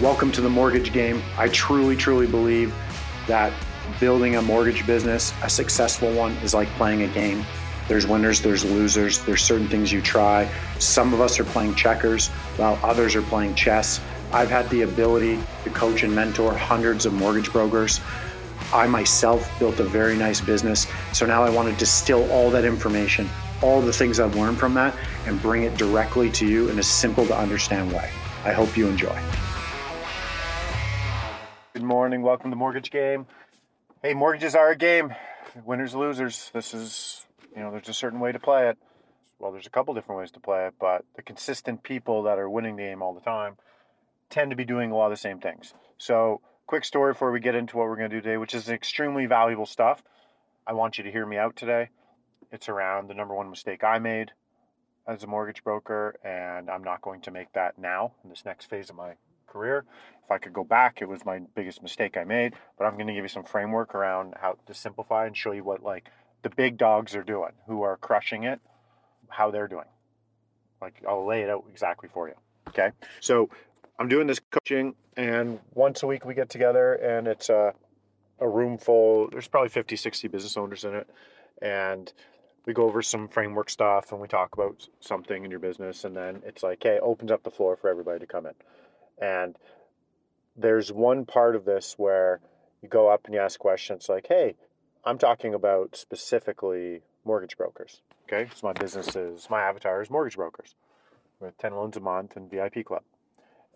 Welcome to the mortgage game. I truly, truly believe that building a mortgage business, a successful one, is like playing a game. There's winners, there's losers, there's certain things you try. Some of us are playing checkers, while others are playing chess. I've had the ability to coach and mentor hundreds of mortgage brokers. I myself built a very nice business. So now I want to distill all that information, all the things I've learned from that, and bring it directly to you in a simple to understand way. I hope you enjoy. Good morning. Welcome to Mortgage Game. Hey, mortgages are a game. Winners, losers. This is, you know, there's a certain way to play it. Well, there's a couple different ways to play it, but the consistent people that are winning the game all the time tend to be doing a lot of the same things. So, quick story before we get into what we're going to do today, which is extremely valuable stuff. I want you to hear me out today. It's around the number one mistake I made as a mortgage broker, and I'm not going to make that now in this next phase of my career. If I could go back, it was my biggest mistake I made, but I'm going to give you some framework around how to simplify and show you what like the big dogs are doing, who are crushing it, how they're doing. Like I'll lay it out exactly for you. Okay. So I'm doing this coaching, and once a week we get together, and it's a, a room full, there's probably 50, 60 business owners in it. And we go over some framework stuff and we talk about something in your business. And then it's like, hey, opens up the floor for everybody to come in. And there's one part of this where you go up and you ask questions like, hey, I'm talking about specifically mortgage brokers. Okay. So my business is, my avatar is mortgage brokers with 10 loans a month and VIP club.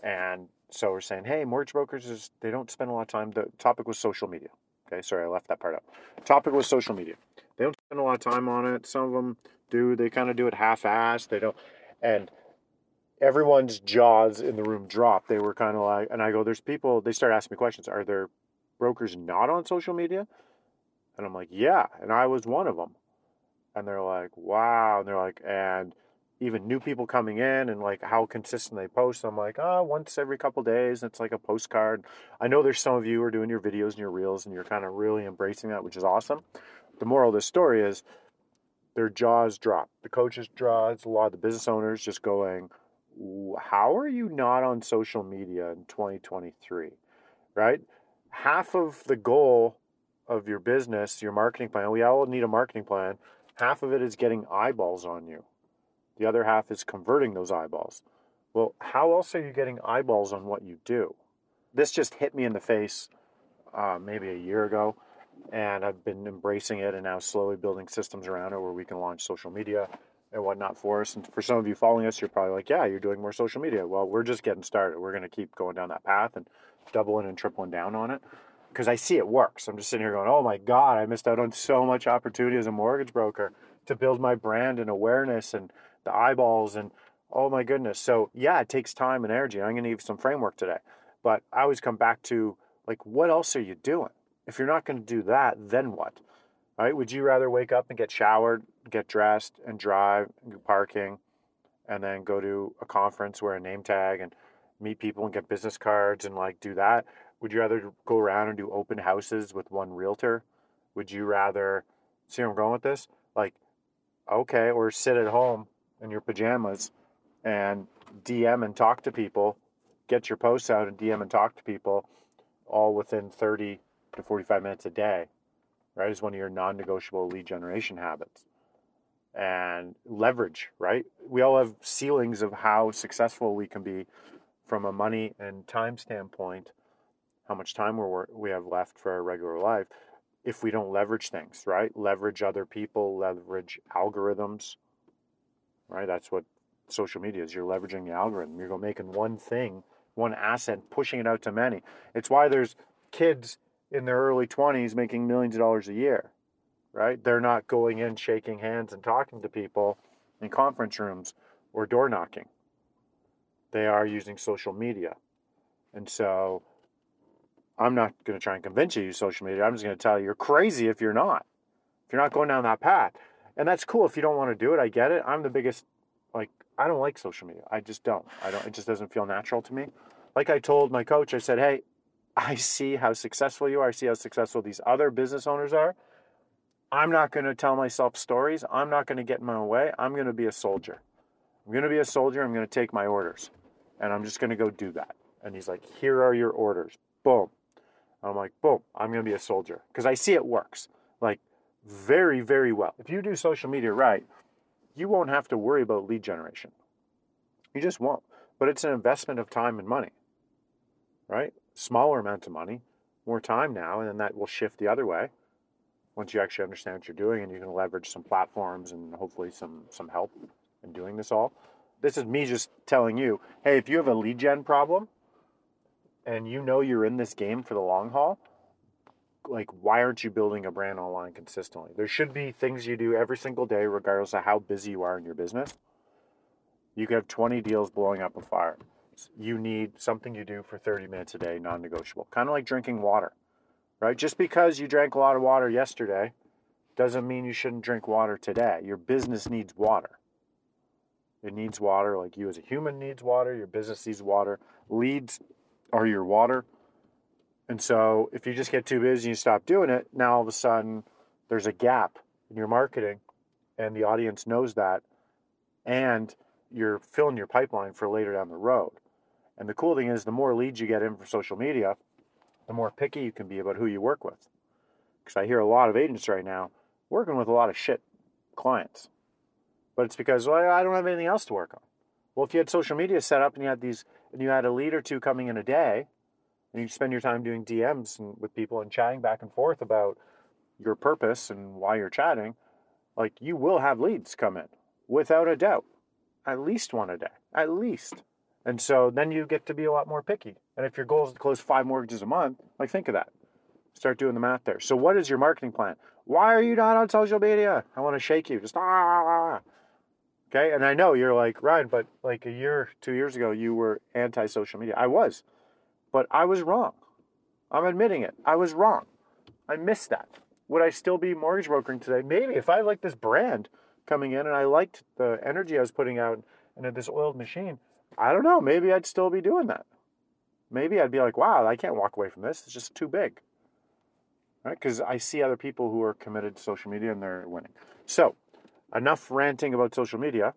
And so we're saying, hey, mortgage brokers is they don't spend a lot of time. The topic was social media. Okay, sorry, I left that part out. Topic was social media. They don't spend a lot of time on it. Some of them do. They kind of do it half-assed. They don't, and everyone's jaws in the room dropped. They were kind of like, and I go, there's people. They start asking me questions. Are there brokers not on social media? And I'm like, yeah, and I was one of them. And they're like, wow. And they're like, and even new people coming in and like how consistent they post. I'm like, oh, once every couple days. It's like a postcard. I know there's some of you who are doing your videos and your reels and you're kind of really embracing that, which is awesome. The moral of this story is their jaws drop. The coaches' jaws, a lot of the business owners just going, how are you not on social media in 2023? Right? Half of the goal of your business, your marketing plan, we all need a marketing plan. Half of it is getting eyeballs on you the other half is converting those eyeballs. Well, how else are you getting eyeballs on what you do? This just hit me in the face uh, maybe a year ago, and I've been embracing it and now slowly building systems around it where we can launch social media and whatnot for us. And for some of you following us, you're probably like, yeah, you're doing more social media. Well, we're just getting started. We're going to keep going down that path and doubling and tripling down on it because I see it works. I'm just sitting here going, oh my God, I missed out on so much opportunity as a mortgage broker to build my brand and awareness and the eyeballs and oh my goodness. So yeah, it takes time and energy. I'm going to give some framework today, but I always come back to like, what else are you doing? If you're not going to do that, then what? Right? Would you rather wake up and get showered, get dressed, and drive, parking, and then go to a conference, wear a name tag, and meet people and get business cards and like do that? Would you rather go around and do open houses with one realtor? Would you rather see where I'm going with this? Like, okay, or sit at home in your pajamas and DM and talk to people, get your posts out and DM and talk to people all within 30 to 45 minutes a day, right? Is one of your non negotiable lead generation habits. And leverage, right? We all have ceilings of how successful we can be from a money and time standpoint, how much time we're, we have left for our regular life if we don't leverage things, right? Leverage other people, leverage algorithms, right? That's what social media is. You're leveraging the algorithm. You're making one thing, one asset, pushing it out to many. It's why there's kids in their early 20s making millions of dollars a year, right? They're not going in, shaking hands, and talking to people in conference rooms or door knocking. They are using social media. And so I'm not going to try and convince you to use social media. I'm just going to tell you you're crazy if you're not. If you're not going down that path and that's cool if you don't want to do it. I get it. I'm the biggest like I don't like social media. I just don't. I don't. It just doesn't feel natural to me. Like I told my coach, I said, "Hey, I see how successful you are. I see how successful these other business owners are. I'm not going to tell myself stories. I'm not going to get in my own way. I'm going to be a soldier. I'm going to be a soldier. I'm going to take my orders, and I'm just going to go do that. And he's like, here are your orders. Boom. I'm like, boom, I'm going to be a soldier. Because I see it works. Like, very, very well. If you do social media right, you won't have to worry about lead generation. You just won't. But it's an investment of time and money, right? Smaller amounts of money, more time now, and then that will shift the other way once you actually understand what you're doing and you can leverage some platforms and hopefully some some help in doing this all. This is me just telling you, hey, if you have a lead gen problem and you know you're in this game for the long haul, like why aren't you building a brand online consistently? There should be things you do every single day regardless of how busy you are in your business. You could have 20 deals blowing up a fire. You need something you do for 30 minutes a day, non-negotiable. Kind of like drinking water right? Just because you drank a lot of water yesterday doesn't mean you shouldn't drink water today. Your business needs water. It needs water like you as a human needs water, your business needs water. Leads are your water. And so if you just get too busy and you stop doing it, now all of a sudden there's a gap in your marketing and the audience knows that and you're filling your pipeline for later down the road. And the cool thing is the more leads you get in for social media, the more picky you can be about who you work with. Because I hear a lot of agents right now working with a lot of shit clients. But it's because well, I don't have anything else to work on. Well, if you had social media set up and you had these, and you had a lead or two coming in a day, and you spend your time doing DMs and, with people and chatting back and forth about your purpose and why you're chatting, like you will have leads come in without a doubt, at least one a day, at least. And so then you get to be a lot more picky. And if your goal is to close five mortgages a month, like think of that. Start doing the math there. So what is your marketing plan? Why are you not on social media? I want to shake you. Just ah. Okay. And I know you're like, Ryan, but like a year, two years ago, you were anti social media. I was, but I was wrong. I'm admitting it. I was wrong. I missed that. Would I still be mortgage brokering today? Maybe if I liked this brand coming in and I liked the energy I was putting out into this oiled machine, I don't know. Maybe I'd still be doing that. Maybe I'd be like, wow, I can't walk away from this. It's just too big. Right? Because I see other people who are committed to social media and they're winning. So, enough ranting about social media.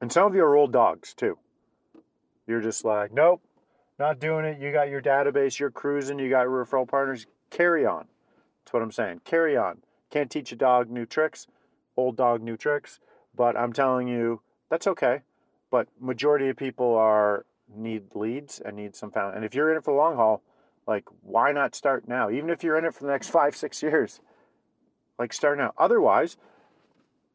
And some of you are old dogs too. You're just like, nope, not doing it. You got your database, you're cruising, you got referral partners. Carry on. That's what I'm saying. Carry on. Can't teach a dog new tricks, old dog new tricks. But I'm telling you, that's okay but majority of people are need leads and need some found. And if you're in it for the long haul, like why not start now? Even if you're in it for the next five, six years, like start now. Otherwise,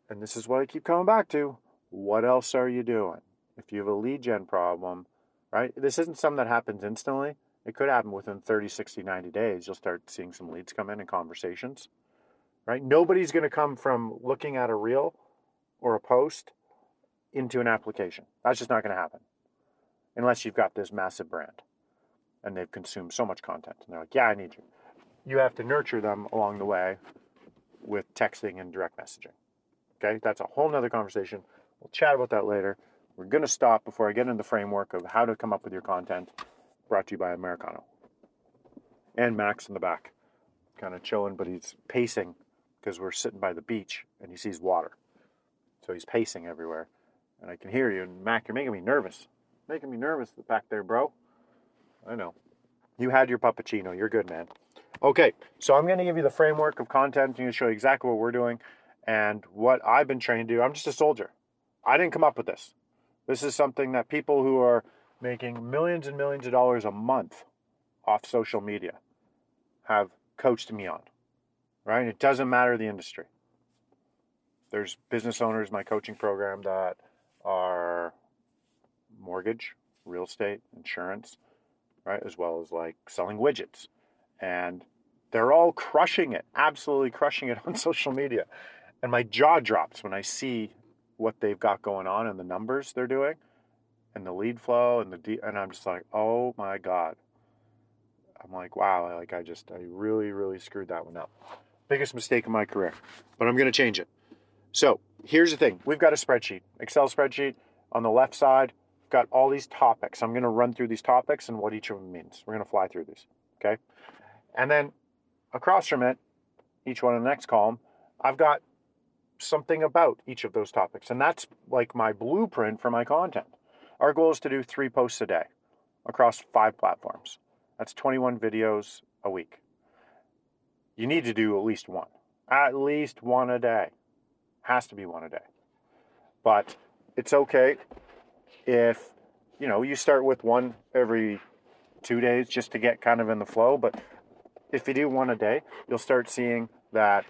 and this is what I keep coming back to, what else are you doing? If you have a lead gen problem, right? This isn't something that happens instantly. It could happen within 30, 60, 90 days. You'll start seeing some leads come in and conversations, right? Nobody's going to come from looking at a reel or a post into an application. That's just not going to happen unless you've got this massive brand and they've consumed so much content. And they're like, yeah, I need you. You have to nurture them along the way with texting and direct messaging. Okay, that's a whole nother conversation. We'll chat about that later. We're going to stop before I get into the framework of how to come up with your content brought to you by Americano. And Max in the back, kind of chilling, but he's pacing because we're sitting by the beach and he sees water. So he's pacing everywhere and I can hear you. And Max, you're making me nervous. Making me nervous back there, bro. I know. You had your puppuccino. You're good, man. Okay, so I'm going to give you the framework of content. I'm going to show you exactly what we're doing and what I've been trained to do. I'm just a soldier. I didn't come up with this. This is something that people who are making millions and millions of dollars a month off social media have coached me on. Right? It doesn't matter the industry. There's business owners, my coaching program that are mortgage, real estate, insurance, right? As well as like selling widgets. And they're all crushing it, absolutely crushing it on social media. And my jaw drops when I see what they've got going on and the numbers they're doing and the lead flow and the de- and I'm just like, "Oh my god." I'm like, "Wow, like I just I really really screwed that one up." Biggest mistake in my career. But I'm going to change it. So, here's the thing we've got a spreadsheet, Excel spreadsheet. On the left side, got all these topics. I'm going to run through these topics and what each of them means. We're going to fly through these, okay? And then across from it, each one in the next column, I've got something about each of those topics. And that's like my blueprint for my content. Our goal is to do three posts a day. across five platforms. That's 21 videos a week. You need to do at least one, at least one a day. Has to be one a day. But it's okay if you know you start with one every two days just to get kind of in the flow. But if you do one a day, you'll start seeing that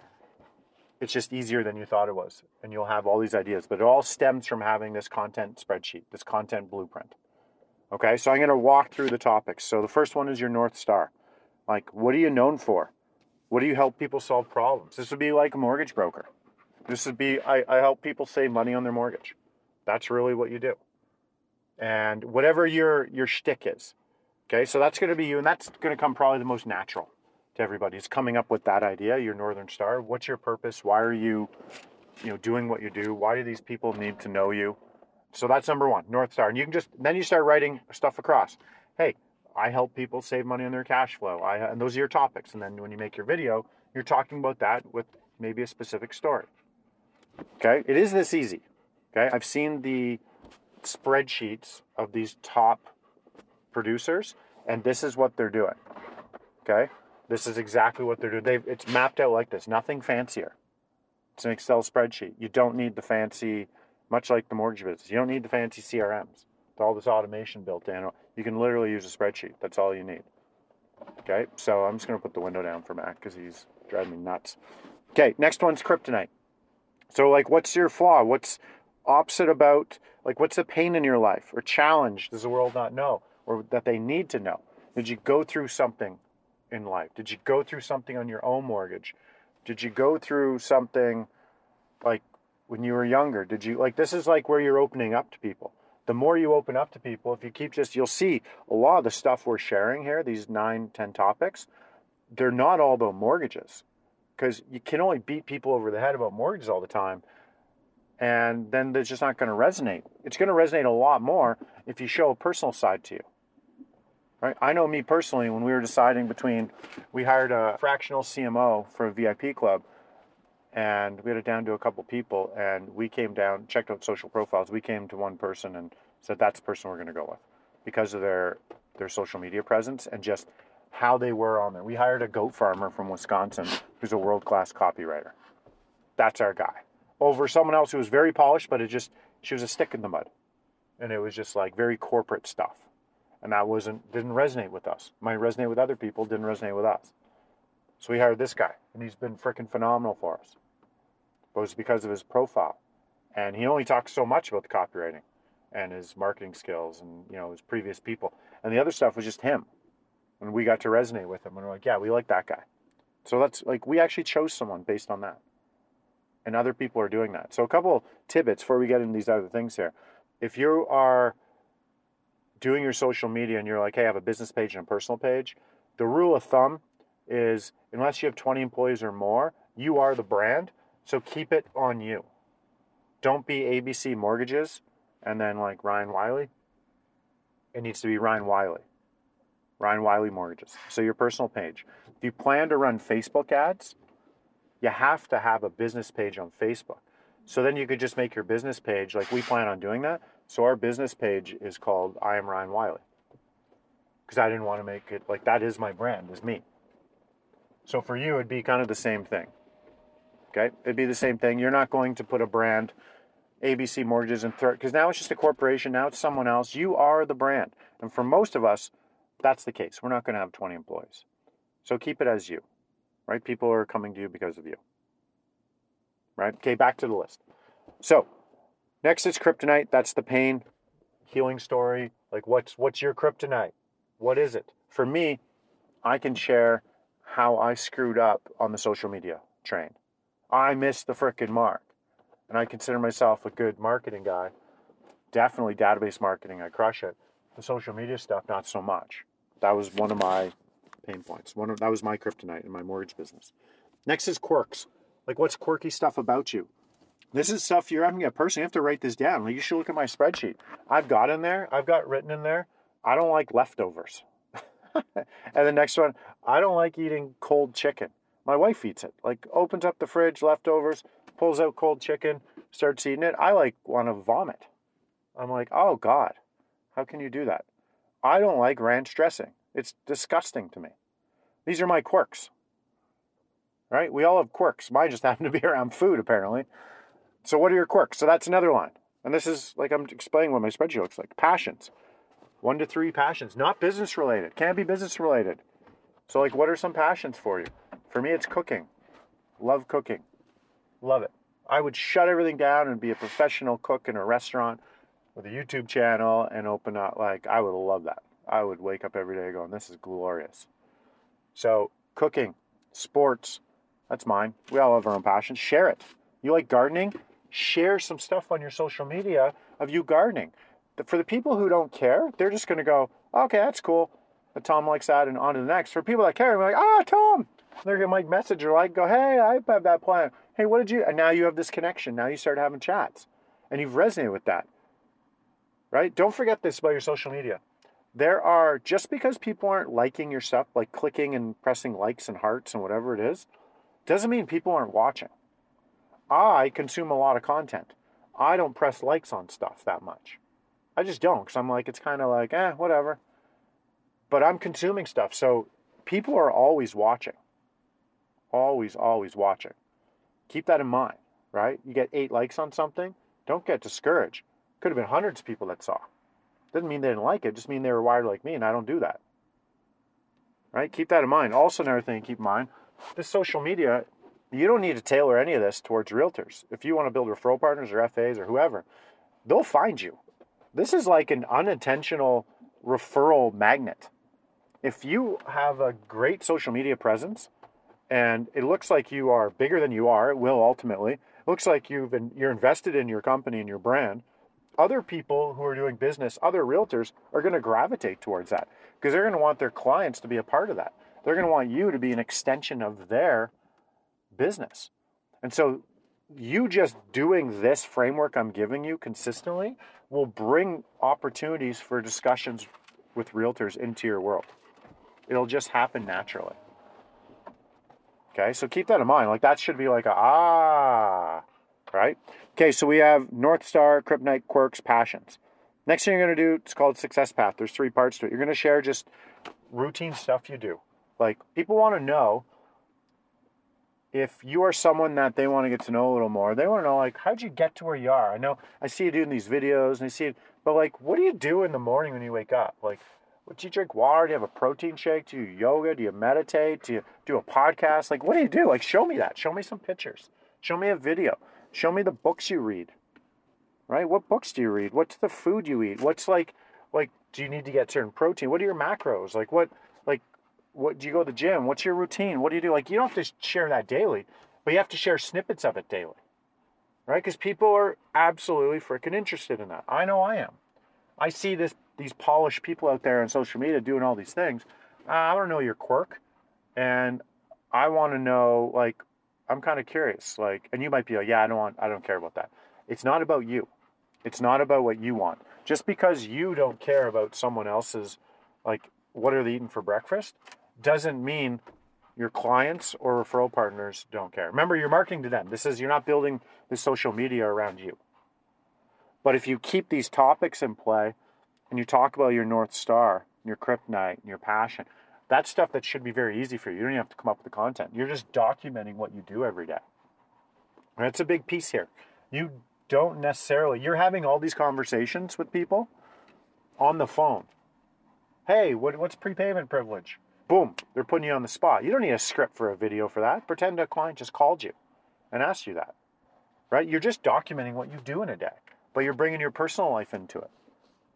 it's just easier than you thought it was. And you'll have all these ideas. But it all stems from having this content spreadsheet, this content blueprint. Okay, so I'm going to walk through the topics. So the first one is your North Star. Like, what are you known for? What do you help people solve problems? This would be like a mortgage broker. This would be, I, I help people save money on their mortgage. That's really what you do. And whatever your, your shtick is. Okay, so that's going to be you, and that's going to come probably the most natural to everybody. It's coming up with that idea, your Northern Star. What's your purpose? Why are you, you know, doing what you do? Why do these people need to know you? So that's number one, North Star. And you can just then you start writing stuff across. Hey, I help people save money on their cash flow. I and those are your topics. And then when you make your video, you're talking about that with maybe a specific story. Okay, it is this easy. Okay, I've seen the spreadsheets of these top producers, and this is what they're doing. Okay, this is exactly what they're doing. They've, it's mapped out like this, nothing fancier. It's an Excel spreadsheet. You don't need the fancy, much like the mortgage business, you don't need the fancy CRMs. All this automation built in. You can literally use a spreadsheet. That's all you need. Okay, so I'm just to put the window down for Matt because he's driving me nuts. Okay, next one's kryptonite. So, like, what's your flaw? What's opposite about, like, what's the pain in your life or challenge does the world not know or that they need to know? Did you go through something in life? Did you go through something on your own mortgage? Did you go through something like when you were younger? Did you like this is like where you're opening up to people. The more you open up to people, if you keep just you'll see a lot of the stuff we're sharing here, these nine, ten topics, they're not all about mortgages. Because you can only beat people over the head about mortgages all the time. And then they're just not going to resonate. It's going to resonate a lot more if you show a personal side to you right? I know me personally, when we were deciding between, we hired a fractional CMO for a VIP club, and we had it down to a couple people, and we came down, checked out social profiles. We came to one person and said that's the person we're going to go with because of their their social media presence and just how they were on there. We hired a goat farmer from Wisconsin who's a world class copywriter. That's our guy. Over someone else who was very polished, but it just she was a stick in the mud, and it was just like very corporate stuff and that wasn't didn't resonate with us. Might resonate with other people, didn't resonate with us. So we hired this guy, and he's been freaking phenomenal for us. But it was because of his profile, and he only talks so much about the copywriting and his marketing skills and you know his previous people, and the other stuff was just him. And we got to resonate with him, and we're like, yeah, we like that guy. So that's like we actually chose someone based on that, and other people are doing that. So a couple tidbits before we get into these other things here. If you are doing your social media and you're like, hey, I have a business page and a personal page, the rule of thumb is unless you have 20 employees or more, you are the brand. So keep it on you. Don't be ABC Mortgages and then like Ryan Wiley. It needs to be Ryan Wiley. Ryan Wiley Mortgages. So your personal page. If you plan to run Facebook ads, you have to have a business page on Facebook. So then you could just make your business page like we plan on doing that. So our business page is called I am Ryan Wiley. Because I didn't want to make it like that is my brand, is me. So for you it'd be kind of the same thing. Okay? It'd be the same thing. You're not going to put a brand ABC Mortgages and because now it's just a corporation, now it's someone else. You are the brand. And for most of us, that's the case. We're not going to have 20 employees. So keep it as you. Right? People are coming to you because of you right? Okay, back to the list. So, next is kryptonite. That's the pain healing story. Like, what's what's your kryptonite? What is it? For me, I can share how I screwed up on the social media train. I missed the frickin' mark, and I consider myself a good marketing guy. Definitely database marketing, I crush it. The social media stuff, not so much. That was one of my pain points. One of, that was my kryptonite in my mortgage business. Next is quirks. Like, what's quirky stuff about you? This is stuff you're having a person. You have to write this down. Like, you should look at my spreadsheet. I've got in there, I've got written in there, I don't like leftovers. and the next one, I don't like eating cold chicken. My wife eats it. Like, opens up the fridge, leftovers, pulls out cold chicken, starts eating it. I like want to vomit. I'm like, oh God, how can you do that? I don't like ranch dressing. It's disgusting to me. These are my quirks. Right? We all have quirks. Mine just happen to be around food, apparently. So, what are your quirks? So, that's another line. And this is like I'm explaining what my spreadsheet looks like. Passions. One to three passions, not business related. Can't be business related. So, like, what are some passions for you? For me, it's cooking. Love cooking. Love it. I would shut everything down and be a professional cook in a restaurant with a YouTube channel and open up. Like, I would love that. I would wake up every day going, this is glorious. So, cooking, sports, that's mine. We all have our own passions. Share it. You like gardening? Share some stuff on your social media of you gardening. For the people who don't care, they're just going to go, okay, that's cool. But Tom likes that, and on to the next. For people that care, they're like, ah, Tom. They're going to like message or like, go, hey, I have that plan. Hey, what did you? And now you have this connection. Now you start having chats, and you've resonated with that. Right? Don't forget this about your social media. There are just because people aren't liking your stuff, like clicking and pressing likes and hearts and whatever it is, doesn't mean people aren't watching. I consume a lot of content. I don't press likes on stuff that much. I just don't because I'm like, it's kind of like, eh, whatever. But I'm consuming stuff. So people are always watching. Always, always watching. Keep that in mind, right? You get eight likes on something, don't get discouraged. Could have been hundreds of people that saw. Doesn't mean they didn't like it, just mean they were wired like me and I don't do that. Right? Keep that in mind. Also, another thing to keep in mind this social media, you don't need to tailor any of this towards realtors. If you want to build referral partners or FAs or whoever, they'll find you. This is like an unintentional referral magnet. If you have a great social media presence and it looks like you are bigger than you are, it will ultimately. It looks like you've been you're invested in your company and your brand. Other people who are doing business, other realtors are going to gravitate towards that because they're going to want their clients to be a part of that. They're going to want you to be an extension of their business. And so you just doing this framework I'm giving you consistently will bring opportunities for discussions with realtors into your world. It'll just happen naturally. Okay, so keep that in mind. Like that should be like a ah, right? Okay, so we have North Star, Kryptonite, Quirks, Passions. Next thing you're going to do, it's called Success Path. There's three parts to it. You're going to share just routine stuff you do. Like people want to know if you are someone that they want to get to know a little more. They want to know like how'd you get to where you are? I know I see you doing these videos and I see it, but like what do you do in the morning when you wake up? Like do you drink water? Do you have a protein shake? Do you yoga? Do you meditate? Do you do a podcast? Like what do you do? Like show me that. Show me some pictures. Show me a video. Show me the books you read. Right? What books do you read? What's the food you eat? What's like like do you need to get certain protein? What are your macros? Like what like what do you go to the gym? What's your routine? What do you do? Like you don't have to share that daily, but you have to share snippets of it daily. Right? Because people are absolutely freaking interested in that. I know I am. I see this these polished people out there on social media doing all these things. Uh, I want to know your quirk, and I want to know like I'm kind of curious. Like, and you might be like, yeah, I don't want, I don't care about that. It's not about you. It's not about what you want. Just because you don't care about someone else's, like, what are they eating for breakfast, doesn't mean your clients or referral partners don't care. Remember, you're marketing to them. This is you're not building the social media around you. But if you keep these topics in play and you talk about your North Star, your kryptonite, your passion, that's stuff that should be very easy for you. You don't even have to come up with the content. You're just documenting what you do every day. That's a big piece here. You don't necessarily, you're having all these conversations with people on the phone. Hey, what, what's prepayment privilege? Boom, they're putting you on the spot. You don't need a script for a video for that. Pretend a client just called you and asked you that, right? You're just documenting what you do in a day, but you're bringing your personal life into it.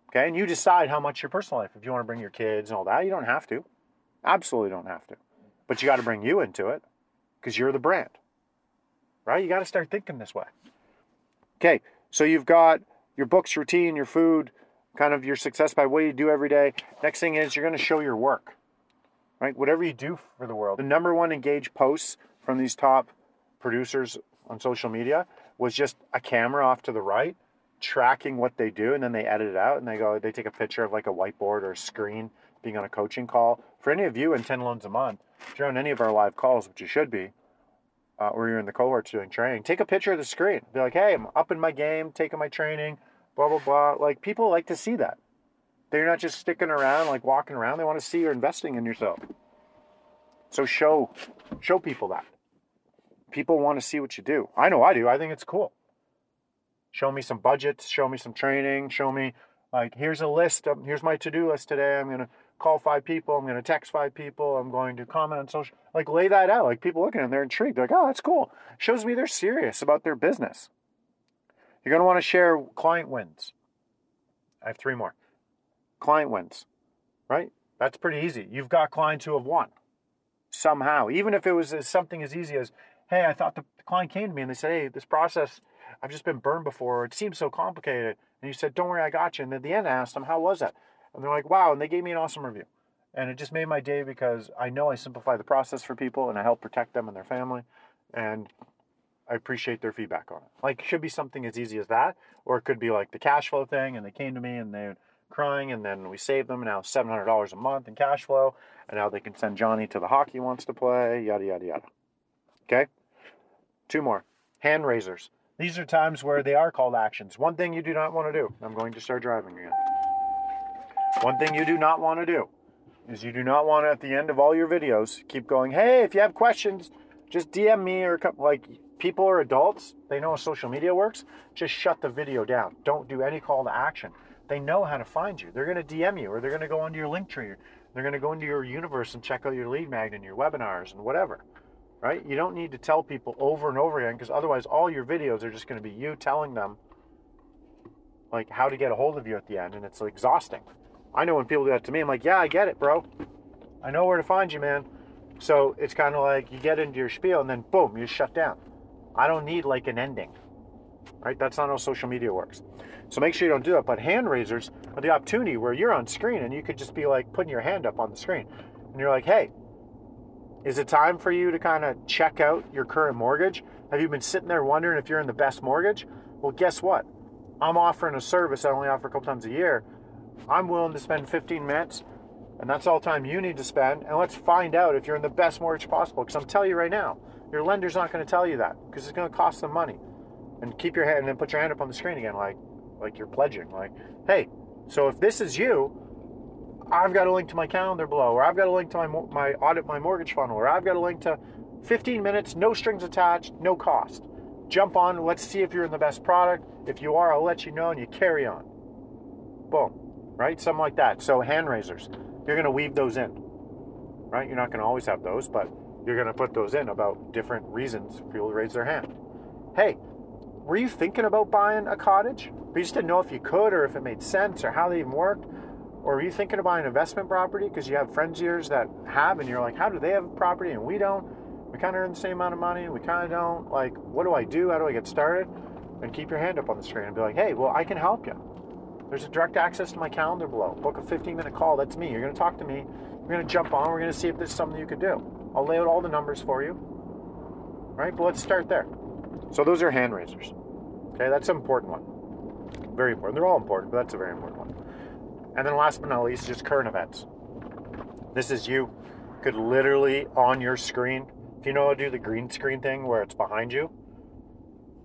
Okay, and you decide how much your personal life. If you want to bring your kids and all that, you don't have to. Absolutely don't have to. But you got to bring you into it because you're the brand, right? You got to start thinking this way. Okay, so you've got your books, routine, your food, kind of your success by what you do every day. Next thing is you're going to show your work right? Whatever you do for the world. The number one engaged posts from these top producers on social media was just a camera off to the right tracking what they do and then they edit it out and they go they take a picture of like a whiteboard or a screen being on a coaching call for any of you in 10 loans a month if you're on any of our live calls which you should be uh, or you're in the cohorts doing training take a picture of the screen be like hey i'm up in my game taking my training blah blah blah like people like to see that They're not just sticking around, like walking around. They want to see you're investing in yourself. So show, show people that. People want to see what you do. I know I do. I think it's cool. Show me some budgets. Show me some training. Show me like here's a list. Of, here's my to-do list today. I'm gonna call five people. I'm gonna text five people. I'm going to comment on social. Like lay that out. Like people looking and they're intrigued. They're like, oh, that's cool. Shows me they're serious about their business. You're gonna want to share client wins. I have three more. Client wins, right? That's pretty easy. You've got clients who have won somehow, even if it was something as easy as, hey, I thought the client came to me and they said, hey, this process, I've just been burned before. It seems so complicated. And you said, don't worry, I got you. And at the end, I asked them, how was that? And they're like, wow. And they gave me an awesome review. And it just made my day because I know I simplify the process for people and I help protect them and their family. And I appreciate their feedback on it. Like, it should be something as easy as that. Or it could be like the cash flow thing and they came to me and they're crying and then we saved them now $700 a month in cash flow. And now they can send Johnny to the hockey he wants to play, yada, yada, yada. Okay? Two more. Hand raisers. These are times where they are called actions. One thing you do not want to do. I'm going to start driving again. One thing you do not want to do is you do not want to, at the end of all your videos, keep going, hey, if you have questions, just DM me or come. Like, people are adults. They know how social media works. Just shut the video down. Don't do any call to action. They know how to find you. They're going to DM you or they're going to go onto your Linktree. They're going to go into your universe and check out your lead magnet and your webinars and whatever right? You don't need to tell people over and over again because otherwise all your videos are just going to be you telling them like how to get a hold of you at the end and it's exhausting. I know when people do that to me, I'm like, yeah, I get it, bro. I know where to find you, man. So it's kind of like you get into your spiel and then boom, you shut down. I don't need like an ending, right? That's not how social media works. So make sure you don't do that. But hand raisers are the opportunity where you're on screen and you could just be like putting your hand up on the screen and you're like, hey, is it time for you to kind of check out your current mortgage? Have you been sitting there wondering if you're in the best mortgage? Well, guess what? I'm offering a service I only offer a couple times a year. I'm willing to spend 15 minutes, and that's all time you need to spend. And let's find out if you're in the best mortgage possible. Because I'm telling you right now, your lender's not going to tell you that because it's going to cost them money. And keep your hand, and then put your hand up on the screen again, like like you're pledging. Like, hey, so if this is you, I've got a link to my calendar below, or I've got a link to my, my audit my mortgage funnel, or I've got a link to 15 minutes, no strings attached, no cost. Jump on, let's see if you're in the best product. If you are, I'll let you know and you carry on. Boom, right? Something like that. So, hand raisers, you're going to weave those in, right? You're not going to always have those, but you're going to put those in about different reasons people raise their hand. Hey, were you thinking about buying a cottage? But you just didn't know if you could or if it made sense or how they even worked or are you thinking about an investment property because you have friends of yours that have, and you're like, how do they have a property and we don't? We kind of earn the same amount of money and we kind of don't. Like, what do I do? How do I get started? And keep your hand up on the screen and be like, hey, well, I can help you. There's a direct access to my calendar below. Book a 15 minute call. That's me. You're going to talk to me. We're going to jump on. We're going to see if there's something you could do. I'll lay out all the numbers for you. Right? But let's start there. So those are hand raisers. Okay, that's an important one. Very important. They're all important, but that's a very important one. And then last but not least, just current events. This is you. Could literally on your screen, if you know how to do the green screen thing where it's behind you.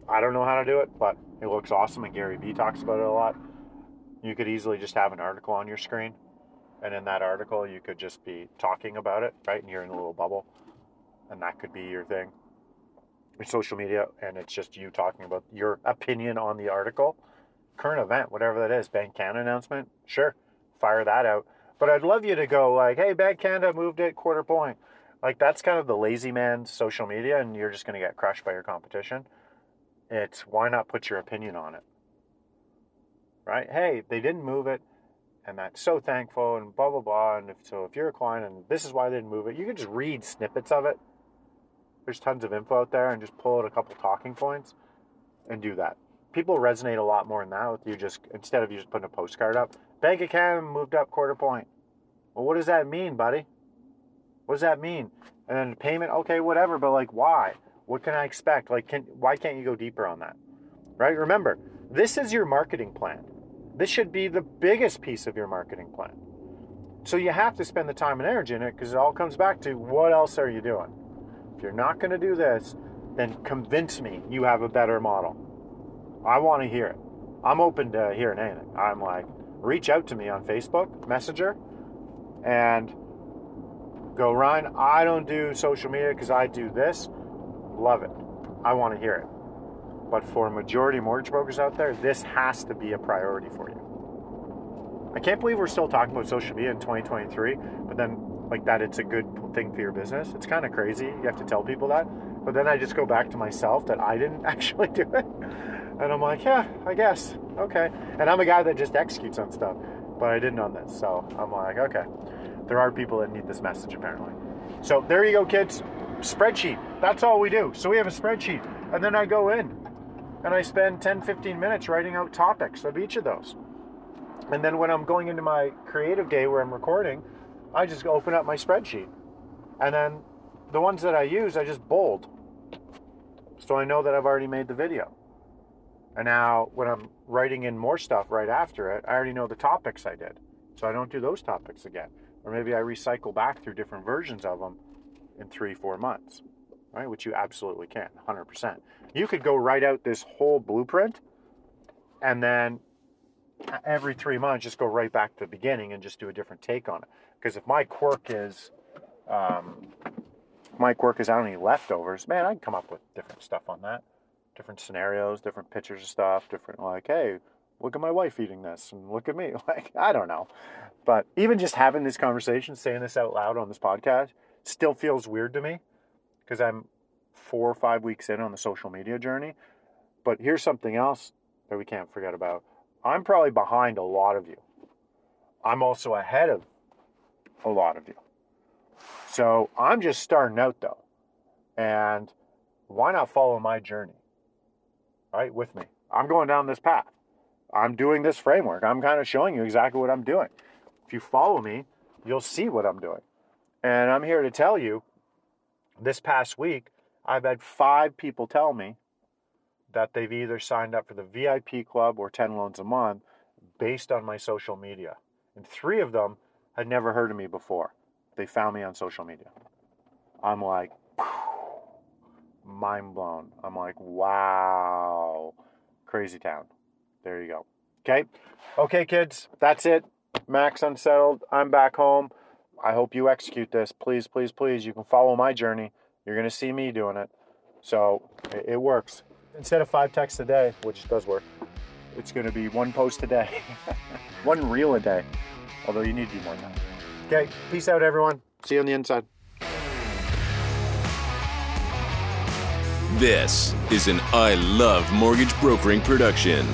I don't know how to do it, but it looks awesome and Gary Vee talks about it a lot. You could easily just have an article on your screen. And in that article, you could just be talking about it, right? And you're in a little bubble. And that could be your thing. Your social media, and it's just you talking about your opinion on the article current event, whatever that is, Bank Canada announcement, sure, fire that out. But I'd love you to go like, hey, Bank Canada moved it quarter point. Like that's kind of the lazy man's social media, and you're just going to get crushed by your competition. It's why not put your opinion on it, right? Hey, they didn't move it, and that's so thankful, and blah blah blah. And if, so, if you're a client, and this is why they didn't move it, you can just read snippets of it. There's tons of info out there, and just pull out a couple talking points, and do that people resonate a lot more now with you just instead of you just putting a postcard up. Bank account moved up quarter point. Well, what does that mean, buddy? What does that mean? And then payment, okay, whatever, but like why? What can I expect? Like can why can't you go deeper on that? Right? Remember, this is your marketing plan. This should be the biggest piece of your marketing plan. So you have to spend the time and energy in it because it all comes back to what else are you doing? If you're not going to do this, then convince me you have a better model. I want to hear it. I'm open to hearing anything. I'm like, reach out to me on Facebook Messenger and go, Ryan, I don't do social media because I do this. Love it. I want to hear it. But for majority mortgage brokers out there, this has to be a priority for you. I can't believe we're still talking about social media in 2023, but then like that it's a good thing for your business. It's kind of crazy. You have to tell people that. But then I just go back to myself that I didn't actually do it. And I'm like, yeah, I guess. Okay. And I'm a guy that just executes on stuff, but I didn't on this. So I'm like, okay. There are people that need this message apparently. So there you go, kids. Spreadsheet. That's all we do. So we have a spreadsheet. And then I go in and I spend 10, 15 minutes writing out topics of each of those. And then when I'm going into my creative day where I'm recording, I just open up my spreadsheet. And then the ones that I use, I just bold. So I know that I've already made the video. And now when I'm writing in more stuff right after it, I already know the topics I did. So I don't do those topics again. Or maybe I recycle back through different versions of them in three, four months, right? Which you absolutely can, 100%. You could go write out this whole blueprint and then every three months just go right back to the beginning and just do a different take on it. Because if my quirk is, um, my quirk is I don't need leftovers, man, I can come up with different stuff on that. Different scenarios, different pictures of stuff, different like, hey, look at my wife eating this and look at me. Like, I don't know. But even just having this conversation, saying this out loud on this podcast, still feels weird to me because I'm four or five weeks in on the social media journey. But here's something else that we can't forget about. I'm probably behind a lot of you. I'm also ahead of a lot of you. So I'm just starting out though. And why not follow my journey? Right with me. I'm going down this path. I'm doing this framework. I'm kind of showing you exactly what I'm doing. If you follow me, you'll see what I'm doing. And I'm here to tell you this past week, I've had five people tell me that they've either signed up for the VIP club or 10 loans a month based on my social media. And three of them had never heard of me before. They found me on social media. I'm like, mind blown. I'm like, wow, crazy town. There you go. Okay. Okay, kids, that's it. Max unsettled. I'm back home. I hope you execute this. Please, please, please. You can follow my journey. You're going to see me doing it. So it, it works. Instead of five texts a day, which does work, it's going to be one post a day, one reel a day. Although you need to do more than that. Okay. Peace out, everyone. See you on the inside. This is an I Love Mortgage Brokering production.